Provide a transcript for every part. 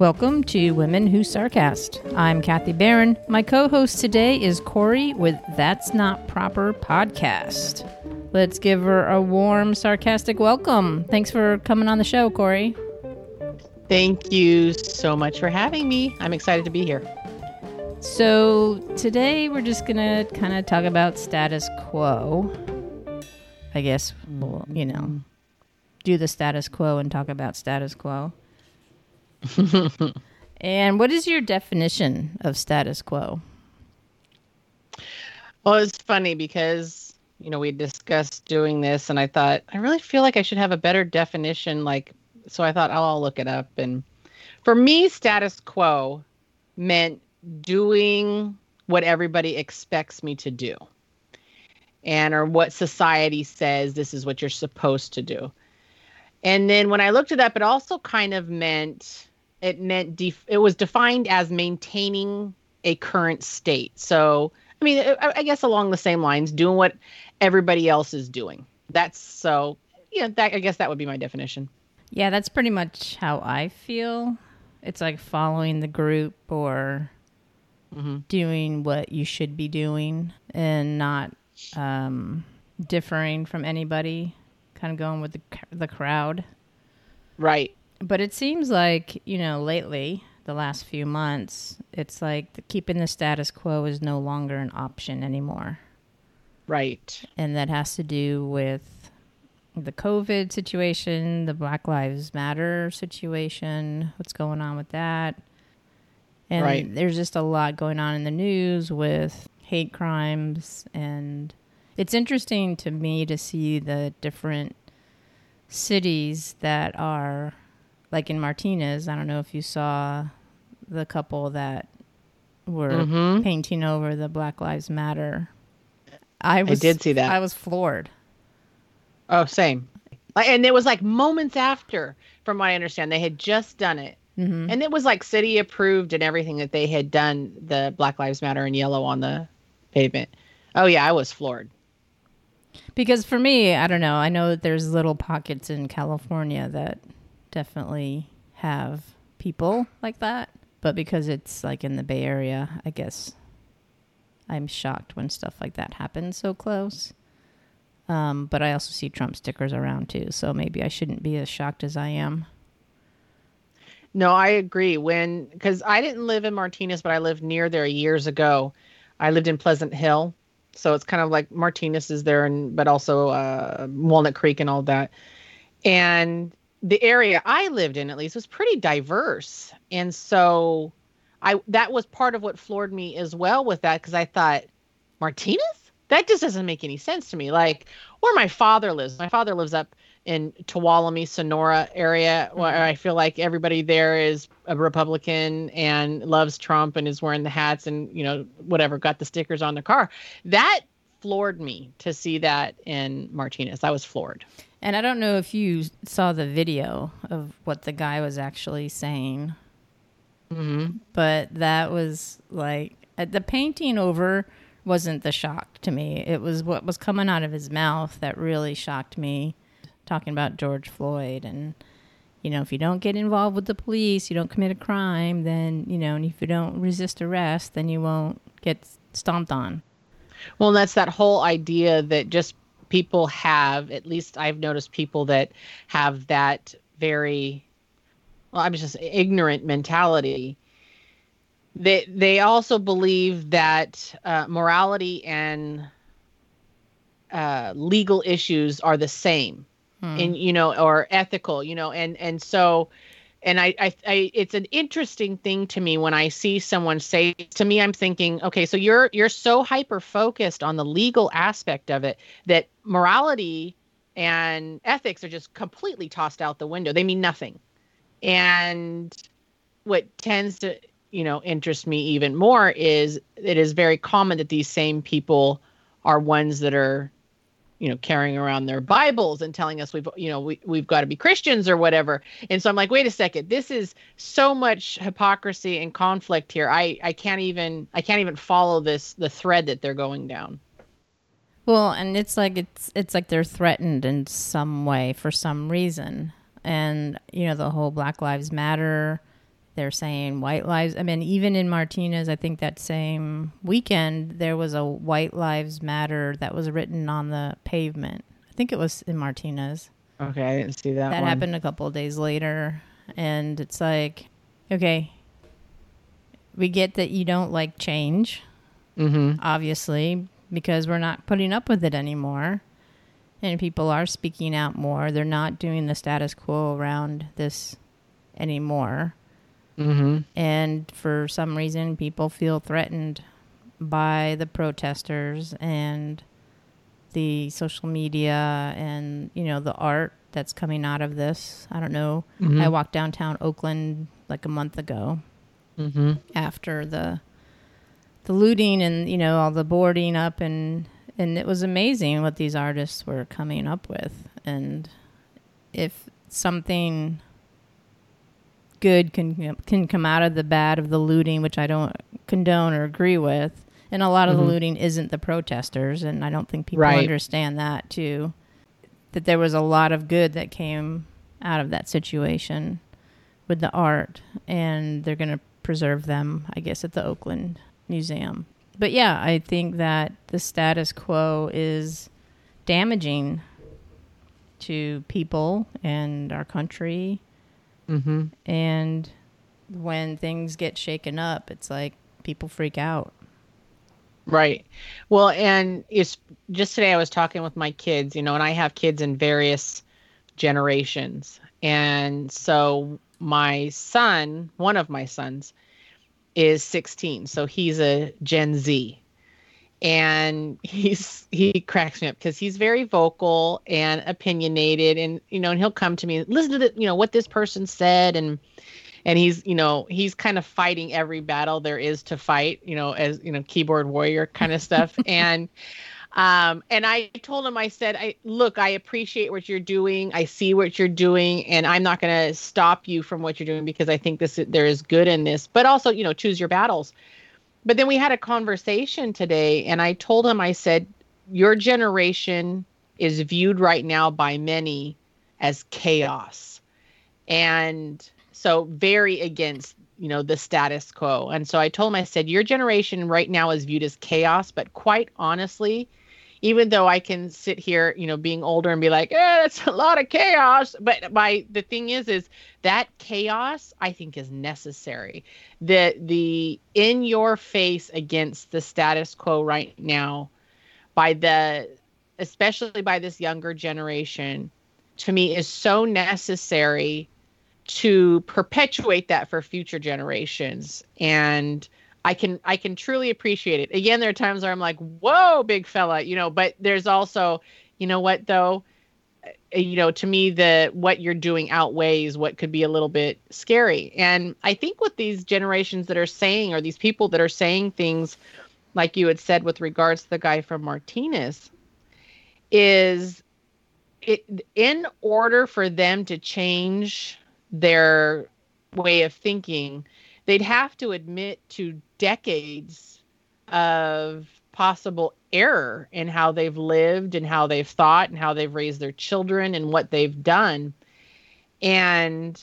Welcome to Women Who Sarcast. I'm Kathy Barron. My co host today is Corey with That's Not Proper podcast. Let's give her a warm, sarcastic welcome. Thanks for coming on the show, Corey. Thank you so much for having me. I'm excited to be here. So, today we're just going to kind of talk about status quo. I guess we'll, you know, do the status quo and talk about status quo. and what is your definition of status quo? Well, it's funny because, you know, we discussed doing this and I thought, I really feel like I should have a better definition. Like, so I thought, oh, I'll look it up. And for me, status quo meant doing what everybody expects me to do and or what society says this is what you're supposed to do. And then when I looked it up, it also kind of meant it meant def- it was defined as maintaining a current state. So, I mean, I, I, guess along the same lines, doing what everybody else is doing. That's so, yeah, that, I guess that would be my definition. Yeah, that's pretty much how I feel. It's like following the group or mm-hmm. doing what you should be doing and not um, differing from anybody, kind of going with the, the crowd. Right but it seems like you know lately the last few months it's like the, keeping the status quo is no longer an option anymore right and that has to do with the covid situation the black lives matter situation what's going on with that and right. there's just a lot going on in the news with hate crimes and it's interesting to me to see the different cities that are like in Martinez, I don't know if you saw the couple that were mm-hmm. painting over the Black Lives Matter. I, was, I did see that. I was floored. Oh, same. And it was like moments after, from what I understand, they had just done it. Mm-hmm. And it was like city approved and everything that they had done the Black Lives Matter in yellow on the pavement. Oh, yeah, I was floored. Because for me, I don't know. I know that there's little pockets in California that definitely have people like that. But because it's like in the Bay Area, I guess I'm shocked when stuff like that happens so close. Um, but I also see Trump stickers around too, so maybe I shouldn't be as shocked as I am. No, I agree. When because I didn't live in Martinez, but I lived near there years ago. I lived in Pleasant Hill, so it's kind of like Martinez is there, and but also uh, Walnut Creek and all that. And the area I lived in, at least, was pretty diverse, and so I that was part of what floored me as well with that because I thought Martinez that just doesn't make any sense to me. Like where my father lives, my father lives up in Tuolumne, Sonora area, where mm-hmm. I feel like everybody there is a Republican and loves Trump and is wearing the hats and you know whatever, got the stickers on their car. That floored me to see that in Martinez. I was floored. And I don't know if you saw the video of what the guy was actually saying. Mm-hmm. But that was like uh, the painting over wasn't the shock to me. It was what was coming out of his mouth that really shocked me. Talking about George Floyd and you know, if you don't get involved with the police, you don't commit a crime, then, you know, and if you don't resist arrest, then you won't get stomped on. Well, that's that whole idea that just people have, at least I've noticed people that have that very, well, I'm just ignorant mentality. They they also believe that uh, morality and uh, legal issues are the same, hmm. and you know, or ethical, you know, and and so and I, I, I, it's an interesting thing to me when I see someone say to me, I'm thinking, okay, so you're you're so hyper focused on the legal aspect of it that morality and ethics are just completely tossed out the window. They mean nothing. And what tends to, you know, interest me even more is it is very common that these same people are ones that are you know carrying around their bibles and telling us we've you know we, we've got to be christians or whatever. And so i'm like wait a second this is so much hypocrisy and conflict here. I i can't even i can't even follow this the thread that they're going down. Well and it's like it's it's like they're threatened in some way for some reason. And you know the whole Black Lives Matter. They're saying white lives. I mean, even in Martinez, I think that same weekend there was a White Lives Matter that was written on the pavement. I think it was in Martinez. Okay, I didn't see that. That one. happened a couple of days later, and it's like, okay, we get that you don't like change, mm-hmm. obviously, because we're not putting up with it anymore. And people are speaking out more. They're not doing the status quo around this anymore. Mm-hmm. And for some reason, people feel threatened by the protesters and the social media and, you know, the art that's coming out of this. I don't know. Mhm. I walked downtown Oakland like a month ago Mm-hmm. after the the looting and you know all the boarding up and and it was amazing what these artists were coming up with and if something good can can come out of the bad of the looting which I don't condone or agree with and a lot of Mhm. the looting isn't the protesters and I don't think people Right. understand that too that there was a lot of good that came out of that situation with the art and they're going to preserve them i guess at the oakland museum but yeah i think that the status quo is damaging to people and our country Mm-hmm. and when things get shaken up it's like people freak out Right. Well, and it's just today I was talking with my kids, you know, and I have kids in various generations. And so my son, one of my sons, is 16. So he's a Gen Z. And he's he cracks me up because he's very vocal and opinionated and you know and he'll come to me listen to the you know what this person said. And and he's you know he's kind of fighting every battle there is to fight you know as you know keyboard warrior kind of stuff. And um and i told him i said i look i appreciate what you're doing. I see what you're doing and i'm not going to stop you from what you're doing because i think this there is good in this. But also you know choose your battles but then we had a conversation today and i told him i said your generation is viewed right now by many as chaos. And so very against you know the status quo. And so i told him i said your generation right now is viewed as chaos but quite honestly even though i can sit here you know being older and be like eh, that's a lot of chaos. But my the thing is is that chaos i think is necessary. The the in your face against the status quo right now by the especially by this younger generation to me is so necessary to perpetuate that for future generations. And i can i can truly appreciate it. Again there are times where i'm like whoa big fella you know but there's also you know what though? Uh, you know to me the what you're doing outweighs what could be a little bit scary. And i think what these generations that are saying or these people that are saying things like you had said with regards to the guy from martinez is it in order for them to change their way of thinking, they'd have to admit to decades of possible error in how they've lived and how they've thought and how they've raised their children and what they've done. And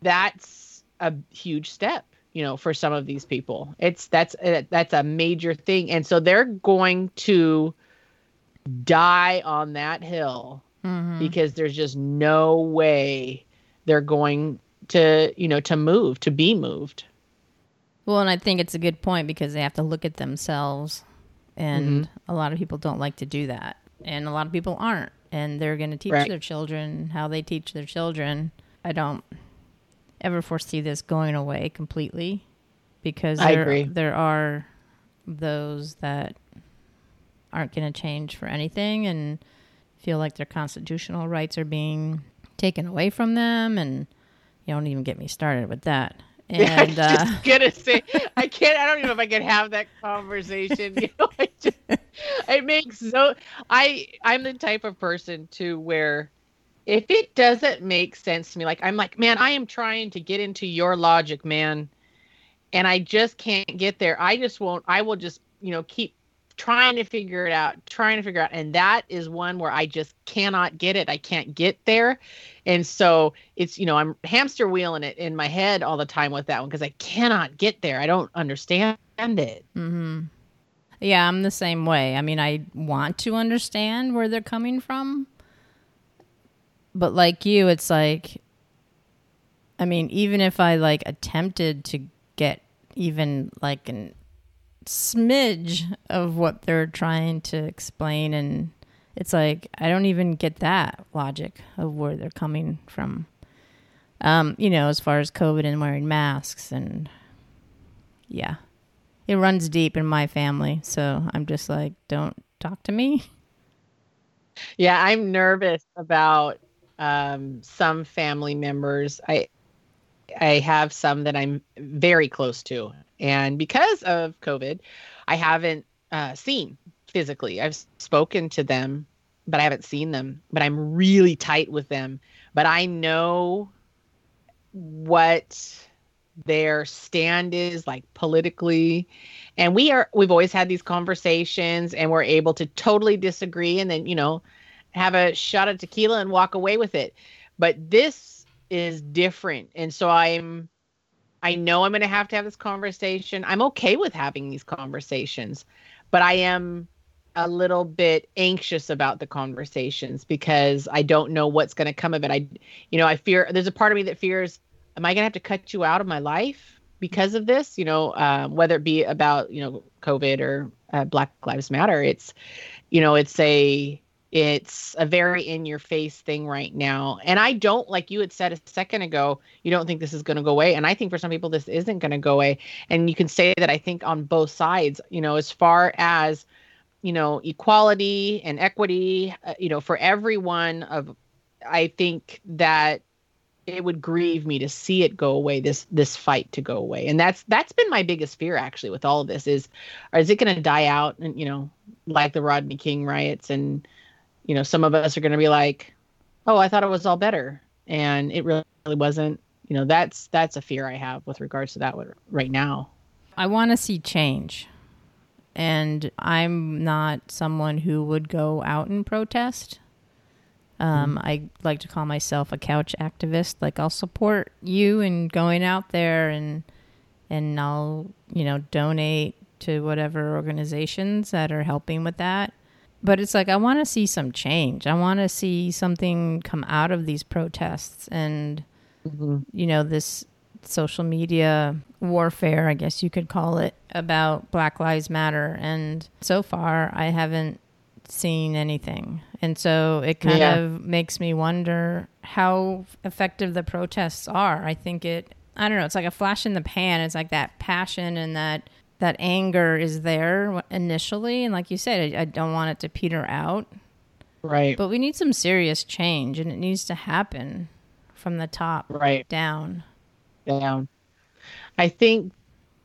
that's a huge step, you know, for some of these people. It's that's uh, that's a major thing. And so they're going to die on that hill mm-hmm. because there's just no way they're going to you know to move to be moved. Well and i think it's a good point because they have to look at themselves and mm-hmm. a lot of people don't like to do that and a lot of people aren't and they're going to teach Right. their children how they teach their children. I don't ever foresee this going away completely because there, there are those that aren't going to change for anything and feel like their constitutional rights are being taken away from them and you don't even get me started with that and I'm uh, gonna say I can't. I don't even know if I can have that conversation. You know, I just, it makes so. I I'm the type of person to where if it doesn't make sense to me, like I'm like, man, I am trying to get into your logic, man, and I just can't get there. I just won't. I will just you know keep trying to figure it out, trying to figure out. And that is one where I just cannot get it. I can't get there. And so it's, you know, I'm hamster wheeling it in my head all the time with that one because I cannot get there. I don't understand it. Mm-hmm. Yeah, I'm the same way. I mean, I want to understand where they're coming from. But like you, it's like, I mean, even if I like attempted to get even like an smidge of what they're trying to explain and it's like I don't even get that logic of where they're coming from. Um, you know, as far as COVID and wearing masks and yeah. It runs deep in my family, so I'm just like, don't talk to me. Yeah, I'm nervous about um, some family members. I I have some that I'm very close to, and because of COVID, I haven't uh, seen physically. I've spoken to them, but I haven't seen them. But I'm really tight with them. But I know what their stand is like politically and we are we've always had these conversations and we're able to totally disagree and then you know have a shot of tequila and walk away with it but this is different and so i'm I know I'm going to have to have this conversation. I'm okay with having these conversations, but I am a little bit anxious about the conversations because I don't know what's going to come of it. I, you know, I fear there's a part of me that fears, am I going to have to cut you out of my life because of this? You know, uh, whether it be about, you know, COVID or uh, Black Lives Matter, it's, you know, it's a, it's a very in your face thing right now. And I don't, like you had said a second ago, you don't think this is going to go away. And I think for some people, this isn't going to go away. And you can say that I think on both sides, you know, as far as, you know, equality and equity, uh, you know, for everyone of, I think that it would grieve me to see it go away this this fight to go away and that's that's been my biggest fear actually with all of this is is it going to die out and you know like the rodney king riots and you know, some of us are going to be like, "Oh, I thought it was all better," and it really wasn't. You know, that's that's a fear I have with regards to that right now. I want to see change, and I'm not someone who would go out and protest. Um, mm-hmm. I like to call myself a couch activist. Like I'll support you in going out there and and I'll you know donate to whatever organizations that are helping with that but it's like I want to see some change. I want to see something come out of these protests and mm-hmm. you know this social media warfare, I guess you could call it, about Black Lives Matter. And so far, I haven't seen anything. And so it kind yeah. of makes me wonder how effective the protests are. I think it, I don't know, it's like a flash in the pan. It's like that passion and that that anger is there initially and like you said I, I, don't want it to peter out. Right. But we need some serious change and it needs to happen from the top right. down. Down. I think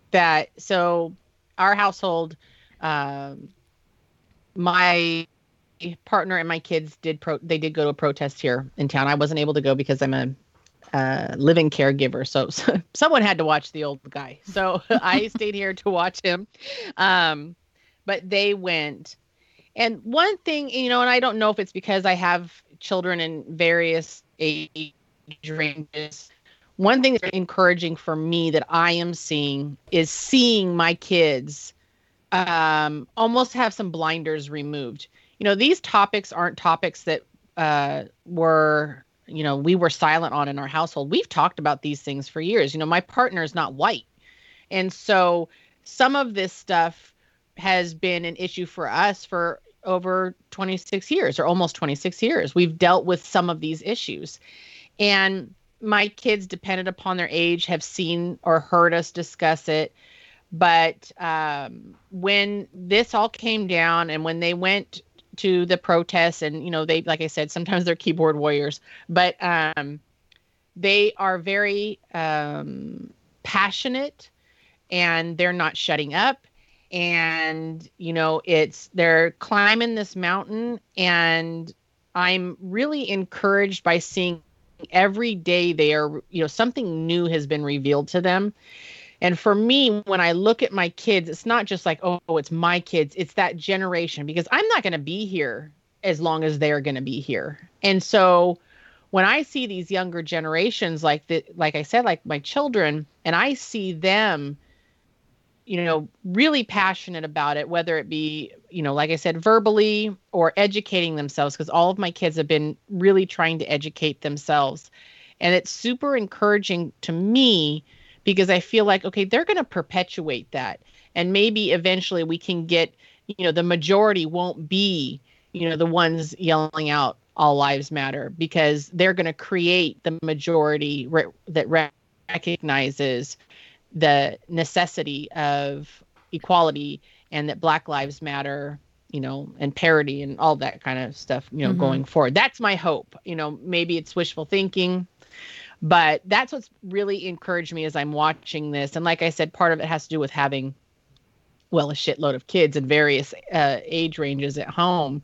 that so our household um my partner and my kids did pro they did go to a protest here in town. I wasn't able to go because i'm a uh, living caregiver. So, so, someone had to watch the old guy. So I stayed here to watch him. Um, but they went. And one thing, you know, and I don't know if it's because I have children in various age ranges. One thing that's encouraging for me that I am seeing is seeing my kids um, almost have some blinders removed. You know, these topics aren't topics that uh, were you know we were silent on in our household. We've talked about these things for years. You know my partner is not white. And so some of this stuff has been an issue for us for over 26 years or almost 26 years. We've dealt with some of these issues. And my kids dependent upon their age have seen or heard us discuss it. But um, when this all came down and when they went to the protests and you know they like i said sometimes they're keyboard warriors but um they are very um passionate and they're not shutting up. And you know it's they're climbing this mountain and i'm really encouraged by seeing every day they are you know something new has been revealed to them And for me, when I look at my kids, it's not just like, oh, it's my kids, it's that generation because I'm not going to be here as long as they're going to be here. And so when I see these younger generations like the like I said like my children and I see them you know really passionate about it whether it be you know like I said verbally or educating themselves because all of my kids have been really trying to educate themselves and it's super encouraging to me because I feel like okay they're going to perpetuate that. And maybe eventually we can get you know the majority won't be you know the ones yelling out all lives matter because they're going to create the majority re- that recognizes the necessity of equality and that black lives matter you know and parity and all that kind of stuff you know mm-hmm. going forward. That's my hope. You know maybe it's wishful thinking but that's what's really encouraged me as i'm watching this and like i said part of it has to do with having well a shitload of kids in various uh, age ranges at home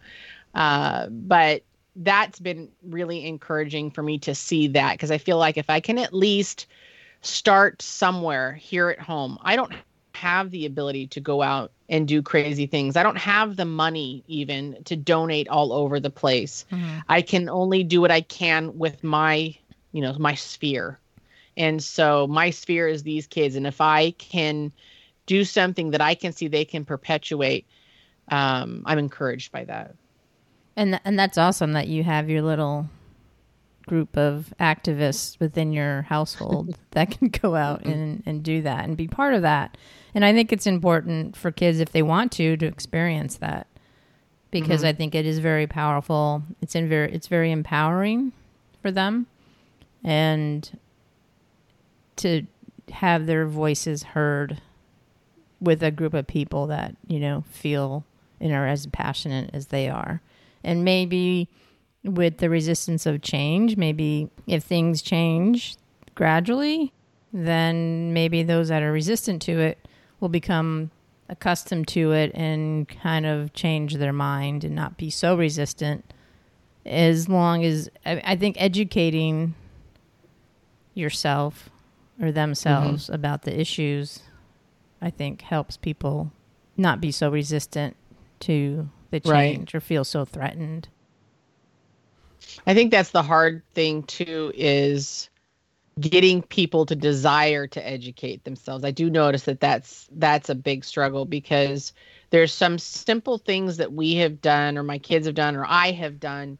uh, but that's been really encouraging for me to see that because I feel like if I can at least start somewhere here at home, I don't have the ability to go out and do crazy things. I don't have the money even to donate all over the place. Mm-hmm. I can only do what I can with my, you know, my sphere. And so my sphere is these kids and if I can do something that I can see they can perpetuate, um, I'm encouraged by that. And th- and that's awesome that you have your little group of activists within your household that can go out and, and do that and be part of that. And I think it's important for kids if they want to to experience that because mm-hmm. I think it is very powerful. It's in very it's very empowering for them and to have their voices heard with a group of people that, you know, feel and are as passionate as they are and maybe with the resistance of change, maybe if things change gradually, then maybe those that are resistant to it will become accustomed to it and kind of change their mind and not be so resistant. As long as I, think educating yourself or themselves mm-hmm. about the issues, I think helps people not be so resistant to the change right. or feel so threatened. I think that's the hard thing too is getting people to desire to educate themselves. I do notice that that's that's a big struggle because there's some simple things that we have done or my kids have done or I have done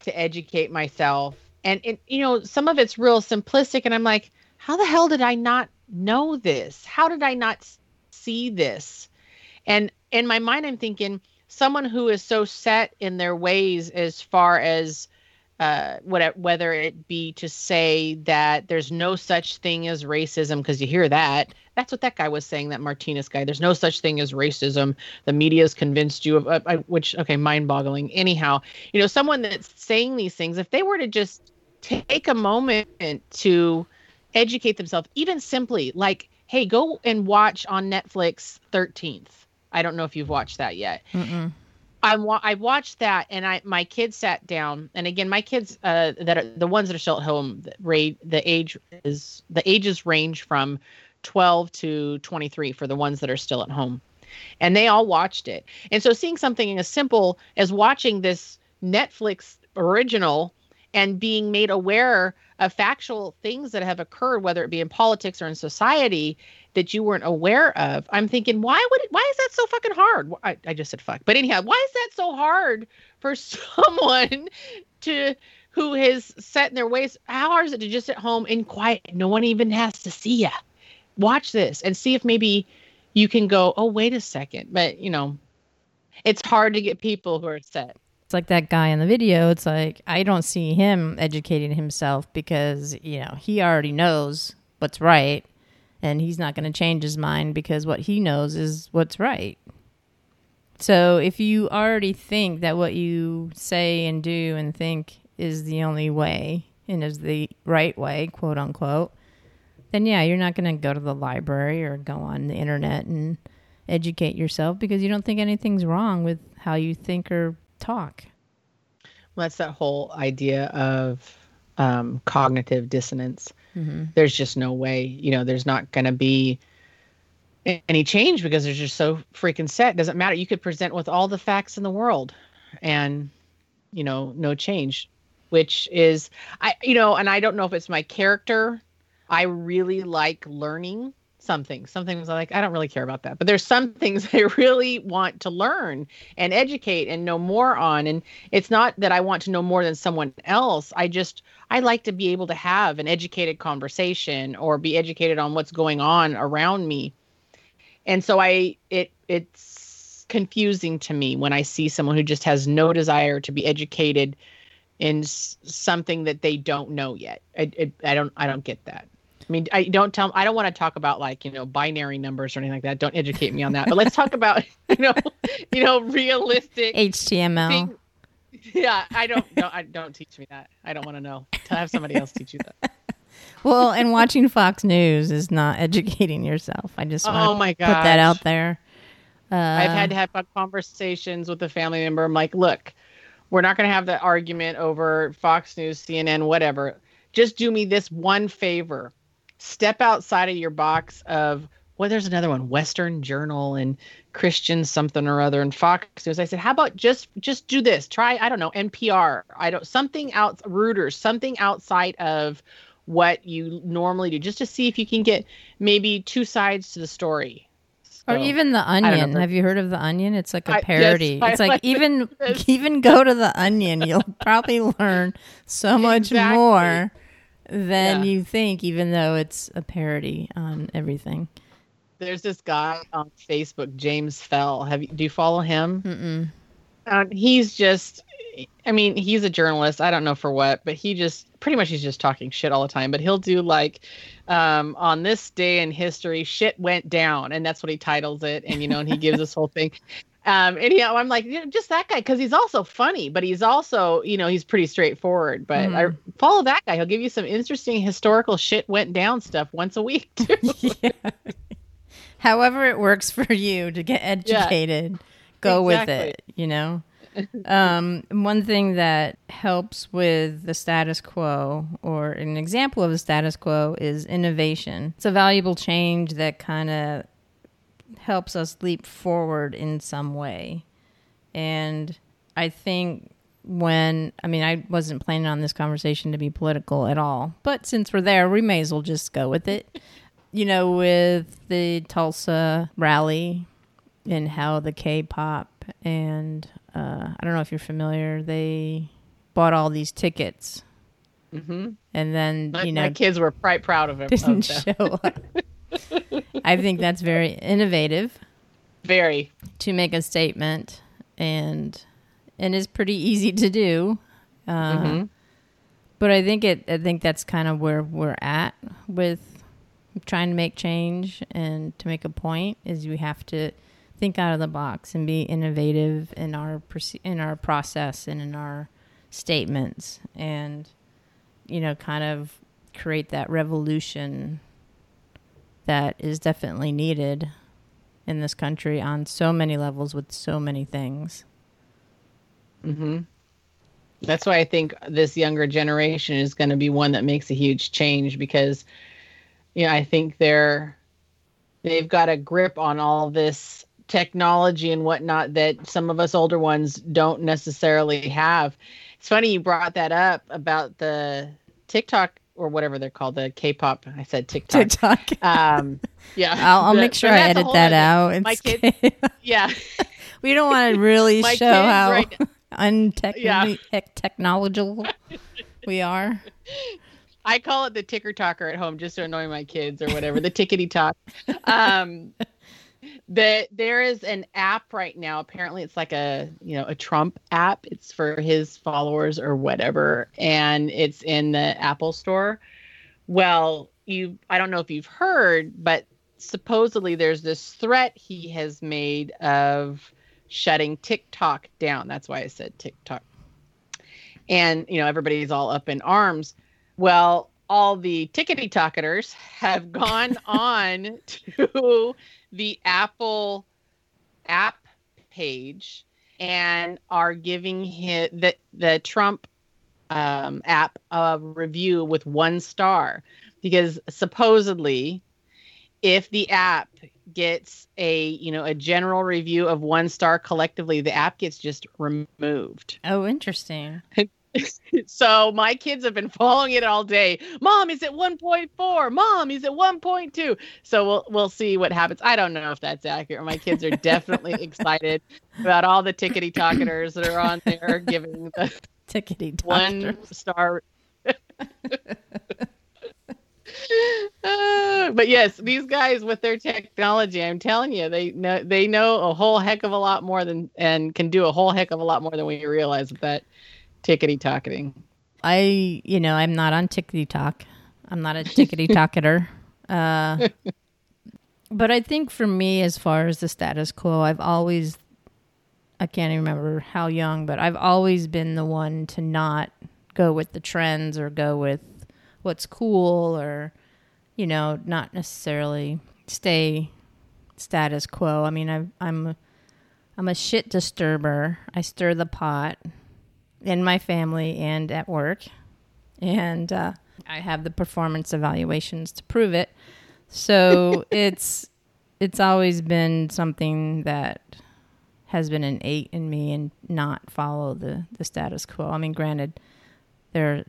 to educate myself. And it, you know, some of it's real simplistic and I'm like, how the hell did I not know this? How did I not see this? And in my mind I'm thinking, someone who is so set in their ways as far as uh, whatever, whether it be to say that there's no such thing as racism, because you hear that. That's what that guy was saying, that Martinez guy. There's no such thing as racism. The media's convinced you of, uh, which, okay, mind boggling. Anyhow, you know, someone that's saying these things, if they were to just take a moment to educate themselves, even simply like, hey, go and watch on Netflix 13th I don't know if you've watched that yet. Mm-mm. I wa- I watched that and I my kids sat down and again my kids uh that are the ones that are still at home the, the age is the ages range from 12 to 23 for the ones that are still at home and they all watched it and so seeing something as simple as watching this Netflix original and being made aware of factual things that have occurred whether it be in politics or in society that you weren't aware of. I'm thinking, why would it, why is that so fucking hard? I, I just said fuck, but anyhow, why is that so hard for someone to who has set in their ways? How hard is it to just at home in quiet? No one even has to see you. Watch this and see if maybe you can go. Oh, wait a second, but you know, it's hard to get people who are set. It's like that guy in the video. It's like I don't see him educating himself because you know he already knows what's right and he's not going to change his mind because what he knows is what's right. So if you already think that what you say and do and think is the only way and is the right way, quote unquote, then yeah, you're not going to go to the library or go on the internet and educate yourself because you don't think anything's wrong with how you think or talk. Well, that's that whole idea of um, cognitive dissonance mm-hmm. there's just no way, you know, there's not going to be any change because they're just so freaking set. It doesn't matter. You could present with all the facts in the world and, you know, no change, which is, I, you know, and I don't know if it's my character. I really like learning some things. Some things I like, I don't really care about that. But there's some things I really want to learn and educate and know more on. And it's not that I want to know more than someone else. I just, I like to be able to have an educated conversation or be educated on what's going on around me. And so I, it, it's confusing to me when I see someone who just has no desire to be educated in something that they don't know yet. I, it, I don't, I don't get that. I mean, I don't tell. I don't want to talk about like you know binary numbers or anything like that. Don't educate me on that. But let's talk about you know, you know, realistic HTML. Thing. Yeah, I don't. Don't I don't teach me that. I don't want to know. To have somebody else teach you that. well, and watching Fox News is not educating yourself. I just want oh my put that out there. Uh, I've had to have conversations with a family member. I'm like, look, we're not going to have that argument over Fox News, CNN, whatever. Just do me this one favor step outside of your box of well, there's another one, Western Journal and Christian something or other and Fox News. I said, how about just just do this? Try, I don't know, NPR. I don't something out Reuters, something outside of what you normally do, just to see if you can get maybe two sides to the story. So, or even the Onion. Have you heard of the Onion? It's like a parody. I, yes, it's like, like even even go to the Onion, you'll probably learn so much exactly. more than yeah. you think, even though it's a parody on everything. There's this guy on Facebook, James Fell. Have you, do you follow him? Um, he's just, I mean, he's a journalist. I don't know for what, but he just pretty much he's just talking shit all the time. But he'll do like, um, on this day in history, shit went down, and that's what he titles it. And you know, and he gives this whole thing. Um, and you know, I'm like, you know, just that guy because he's also funny, but he's also, you know, he's pretty straightforward. But mm-hmm. I follow that guy; he'll give you some interesting historical shit went down stuff once a week too. yeah. However, it works for you to get educated, yeah, go exactly. with it. You know. um, one thing that helps with the status quo, or an example of the status quo, is innovation. It's a valuable change that kind of helps us leap forward in some way. And I think when, I mean, I wasn't planning on this conversation to be political at all, but since we're there, we may as well just go with it. You know, with the Tulsa rally and how the K pop, and uh, I don't know if you're familiar, they bought all these tickets. Mm-hmm. And then, my, you know, my kids were quite proud of it. Didn't show up. I think that's very innovative. Very. To make a statement and and is pretty easy to do. Uh, mm-hmm. But I think it I think that's kind of where we're at with trying to make change and to make a point is we have to think out of the box and be innovative in our in our process and in our statements and you know kind of create that revolution that is definitely needed in this country on so many levels with so many things. Mhm. That's why I think this younger generation is going to be one that makes a huge change because you know, I think they're they've got a grip on all this technology and whatnot that some of us older ones don't necessarily have. It's funny you brought that up about the TikTok or whatever they're called, the K-pop. I said TikTok. TikTok. Um, yeah, I'll, I'll the, make sure I edit that out. My kids, yeah, we don't want to really show how right untechnological yeah. technological we are. I call it the ticker talker at home just to annoy my kids or whatever. The tickety talk. Um, that there is an app right now. Apparently it's like a you know a trump app. It's for his followers or whatever. And it's in the apple store. Well you i don't know if you've heard but supposedly there's this threat he has made of shutting tiktok down. That's why i said tiktok. And you know everybody's all up in arms. Well all the tickety talkers have gone on to the Apple app page and are giving him the the Trump um, app a review with one star. because supposedly if the app gets a you know a general review of one star collectively the app gets just removed oh interesting so my kids have been following it all day. Mom is it 1.4 mom is it 1.2 so we'll we'll see what happens. I don't know if that's accurate. My kids are definitely excited about all the tickety talkers that are on there giving the tickety one star. Uh, but yes, these guys with their technology, I'm telling you, they know they know a whole heck of a lot more than and can do a whole heck of a lot more than we realize with that tickety talking. I, you know, I'm not on tickety talk. I'm not a tickety talkator. Uh, but I think for me, as far as the status quo, I've always, I can't even remember how young, but I've always been the one to not go with the trends or go with what's cool or you know not necessarily stay status quo i mean I, i'm i'm a shit disturber i stir the pot in my family and at work and uh, i have the performance evaluations to prove it so it's it's always been something that has been innate in me and not follow the the status quo i mean granted there are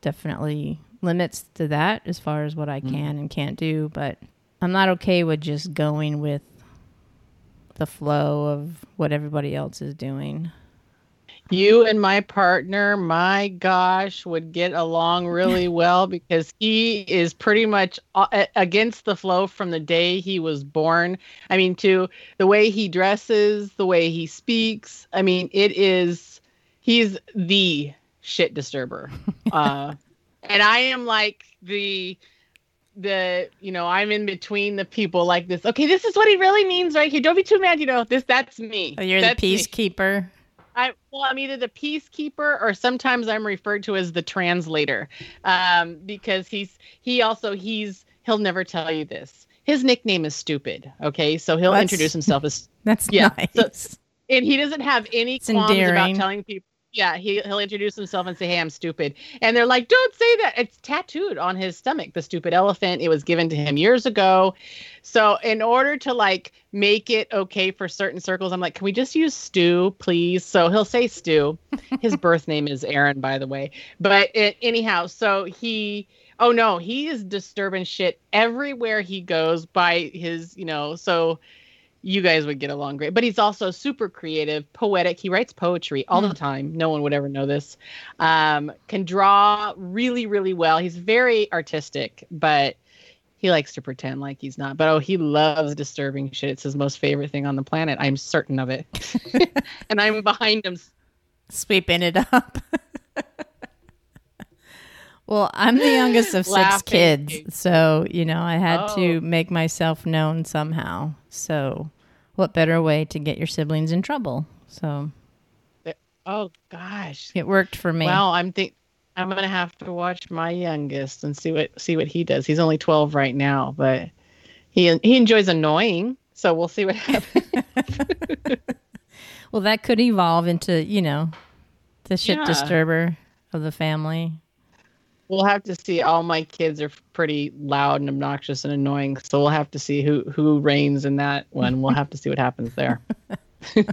definitely limits to that as far as what I mm-hmm. can mm. and can't do, but I'm not okay with just going with the flow of what everybody else is doing. You and my partner, my gosh, would get along really well because he is pretty much against the flow from the day he was born. I mean, to the way he dresses, the way he speaks. I mean, it is, he's the shit disturber. Uh, and I am like the the you know I'm in between the people like this. Okay, this is what he really means right here. Don't be too mad. You know this. That's me. Oh, you're that's the peacekeeper. I well, I'm either the peacekeeper or sometimes I'm referred to as the translator, um, because he's he also he's he'll never tell you this. His nickname is stupid. Okay, so he'll that's, introduce himself as that's yeah. Nice. So, and he doesn't have any it's qualms endearing. about telling people yeah, he he'll introduce himself and say, "Hey, I'm stupid," and they're like, "Don't say that." It's tattooed on his stomach. The stupid elephant. It was given to him years ago. So, in order to like make it okay for certain circles, I'm like, "Can we just use Stu, please?" So he'll say Stu. His birth name is Aaron, by the way. But it, anyhow, so he. Oh no, he is disturbing shit everywhere he goes by his, you know, so you guys would get along great. But he's also super creative, poetic. He writes poetry all mm. the time. No one would ever know this. Um, can draw really, really well. He's very artistic, but he likes to pretend like he's not. But oh, he loves disturbing shit. It's his most favorite thing on the planet. I'm certain of it. and I'm behind him, sweeping it up. Well, I'm the youngest of six kids, so you know I had oh. to make myself known somehow. So, what better way to get your siblings in trouble? So, eh, oh gosh, it worked for me. Well, I'm think I'm gonna have to watch my youngest and see what see what he does. He's only 12 right now, but he he enjoys annoying. So we'll see what happens. well, that could evolve into you know the shit yeah. disturber of the family. We'll have to see. All my kids are pretty loud and obnoxious and annoying, so we'll have to see who who reigns in that one. We'll have to see what happens there.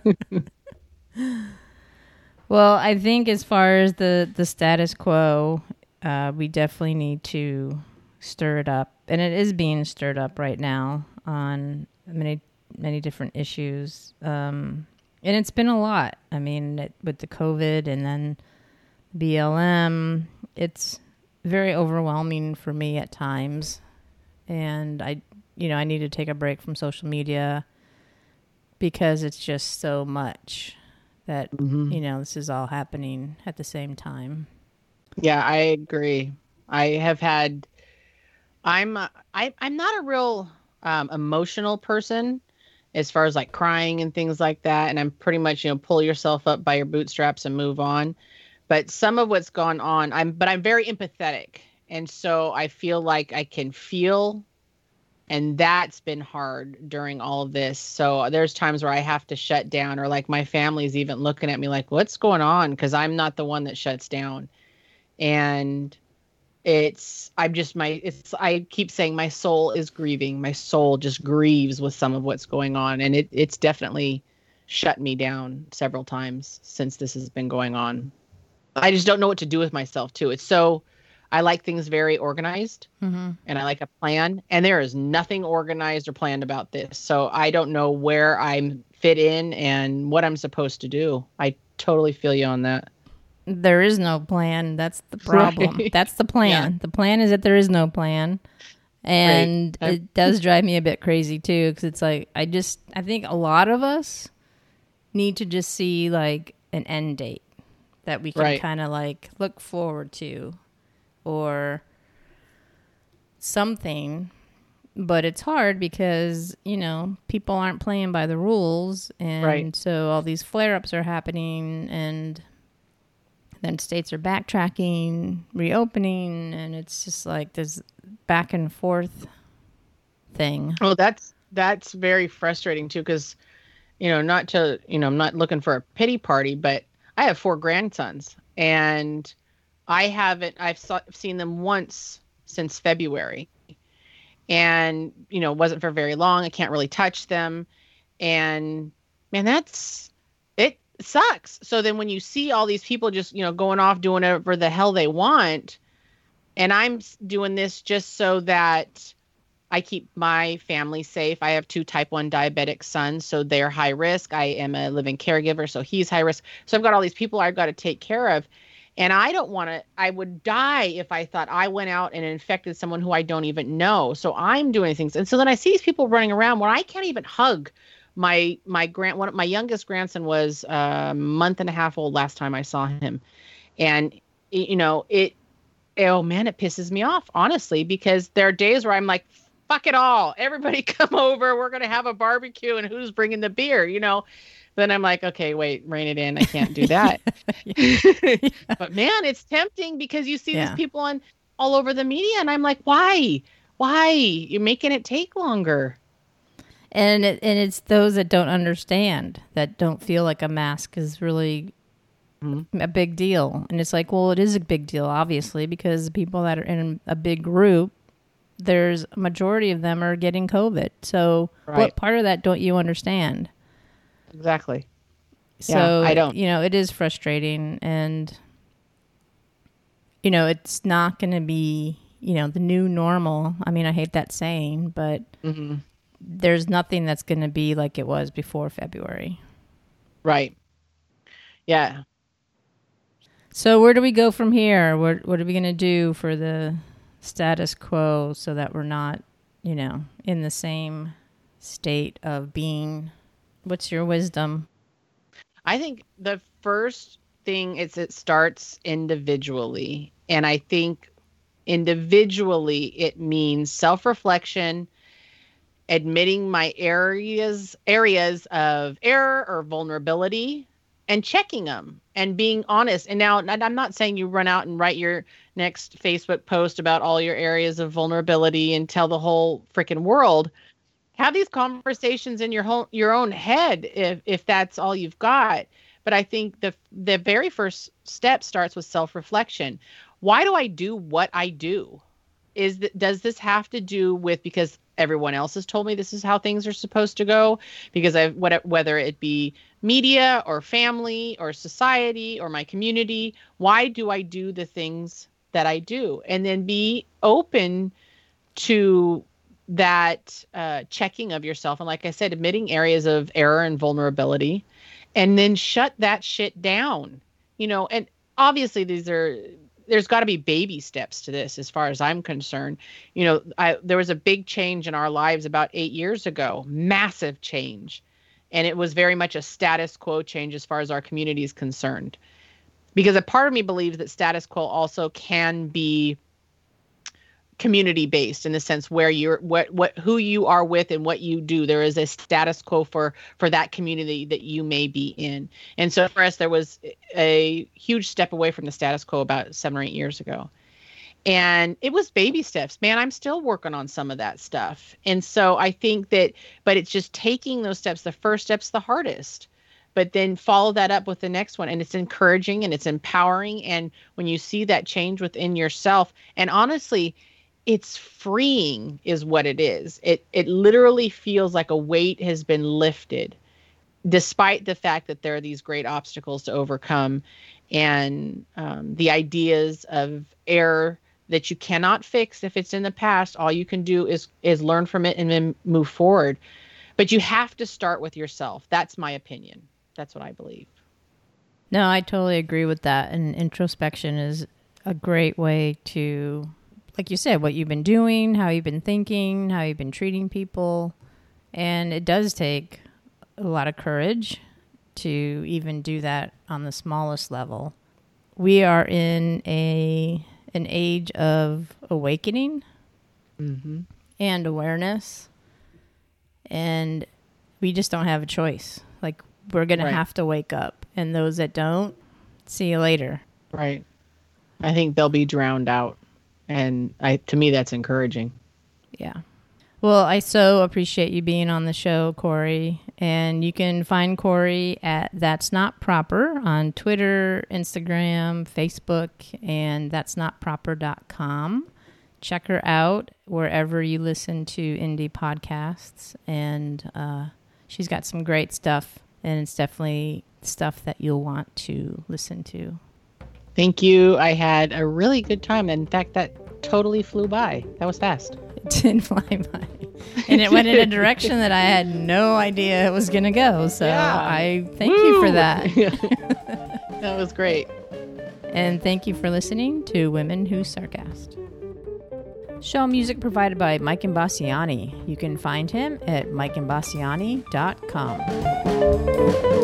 well, I think as far as the the status quo, uh, we definitely need to stir it up, and it is being stirred up right now on many many different issues. Um, and it's been a lot. I mean, it, with the COVID and then BLM, it's very overwhelming for me at times. And I, you know, I need to take a break from social media because it's just so much that, mm-hmm. you know, this is all happening at the same time. Yeah, I agree. I have had, I'm, I, I'm not a real um, emotional person as far as like crying and things like that. And I'm pretty much, you know, pull yourself up by your bootstraps and move on but some of what's gone on i'm but i'm very empathetic. And so i feel like i can feel and that's been hard during all of this. So there's times where i have to shut down or like my family's even looking at me like what's going on? Because i'm not the one that shuts down. And it's i'm just my it's i keep saying my soul is grieving. My soul just grieves with some of what's going on. And it it's definitely shut me down several times since this has been going on i just don't know what to do with myself too it's so i like things very organized mm-hmm. and i like a plan and there is nothing organized or planned about this so i don't know where i'm fit in and what i'm supposed to do i totally feel you on that there is no plan. That's the problem. Right. That's the plan. Yeah. The plan is that there is no plan. And right. it does drive me a bit crazy too cuz it's like I just I think a lot of us need to just see like an end date that we can right. kind of like look forward to or something but it's hard because you know people aren't playing by the rules and right. so all these flare-ups are happening and then states are backtracking, reopening, and it's just like this back and forth thing. Oh, that's that's very frustrating too, because you know, not to you know, I'm not looking for a pity party, but I have four grandsons, and I haven't. I've saw, seen them once since February, and you know, wasn't for very long. I can't really touch them, and man, that's it sucks. So then when you see all these people just, you know, going off doing whatever the hell they want, and I'm doing this just so that I keep my family safe. I have two type 1 diabetic sons, so they're high risk. I am a living caregiver, so he's high risk. So I've got all these people I've got to take care of. And I don't want to, I would die if I thought I went out and infected someone who I don't even know. So I'm doing things. And so then I see these people running around where I can't even hug my my grand one my youngest grandson was a month and a half old last time I saw him, and you know it. Oh man, it pisses me off honestly because there are days where I'm like, fuck it all, everybody come over, we're gonna have a barbecue, and who's bringing the beer, you know. Then I'm like, okay, wait, rein it in. I can't do that. but man, it's tempting because you see yeah. these people on all over the media, and I'm like, why? Why? You're making it take longer and it, and it's those that don't understand that don't feel like a mask is really mm-hmm. a big deal and it's like well it is a big deal obviously because people that are in a big group there's a majority of them are getting covid so right. what part of that don't you understand exactly so yeah, i don't you know it is frustrating and you know it's not going to be you know the new normal i mean i hate that saying but mm-hmm there's nothing that's going to be like it was before February. Right. Yeah. So where do we go from here? What what are we going to do for the status quo so that we're not, you know, in the same state of being? What's your wisdom? I think the first thing is it starts individually, and I think individually it means self-reflection admitting my areas areas of error or vulnerability and checking them and being honest. And now I'm not saying you run out and write your next Facebook post about all your areas of vulnerability and tell the whole freaking world. Have these conversations in your whole your own head if if that's all you've got. But I think the the very first step starts with self-reflection. Why do I do what I do? Is that does this have to do with because everyone else has told me this is how things are supposed to go because I what whether it be media or family or society or my community, why do I do the things that I do? And then be open to that uh, checking of yourself and like I said, admitting areas of error and vulnerability, and then shut that shit down. You know, and obviously these are there's got to be baby steps to this as far as i'm concerned you know I, there was a big change in our lives about eight years ago massive change and it was very much a status quo change as far as our community is concerned because a part of me believes that status quo also can be community based in the sense where you're what what who you are with and what you do. There is a status quo for for that community that you may be in. And so for us there was a huge step away from the status quo about seven or eight years ago. And it was baby steps. Man i'm still working on some of that stuff. And so i think that but it's just taking those steps the first step's the hardest but then follow that up with the next one. And it's encouraging and it's empowering. And when you see that change within yourself and honestly it's freeing is what it is. It it literally feels like a weight has been lifted despite the fact that there are these great obstacles to overcome and um, the ideas of error that you cannot fix if it's in the past. All you can do is is learn from it and then move forward. But you have to start with yourself. That's my opinion that's what i believe. No i totally agree with that. And introspection is a great way to like you said what you've been doing how you've been thinking how you've been treating people. And it does take a lot of courage to even do that on the smallest level. We are in a an age of awakening mm-hmm. and awareness, and we just don't have a choice. We're gonna have to wake up, and those that don't, see you later. Right. I think they'll be drowned out, and I to me that's encouraging. Yeah. Well, I so appreciate you being on the show, Corey. And you can find Corey at That's Not Proper on Twitter, Instagram, Facebook, and that's not proper.com. Check her out wherever you listen to indie podcasts. And uh, she's got some great stuff, and it's definitely stuff that you'll want to listen to. Thank you. I had a really good time. In fact, that totally flew by. That was fast. It didn't fly by and it went in a direction that I had no idea it was going to go. So yeah. I thank Woo! you for that. that was great. And thank you for listening to Women Who Sarcast. Show music provided by Mike Imbassiani. You can find him at mikeimbassiani.com.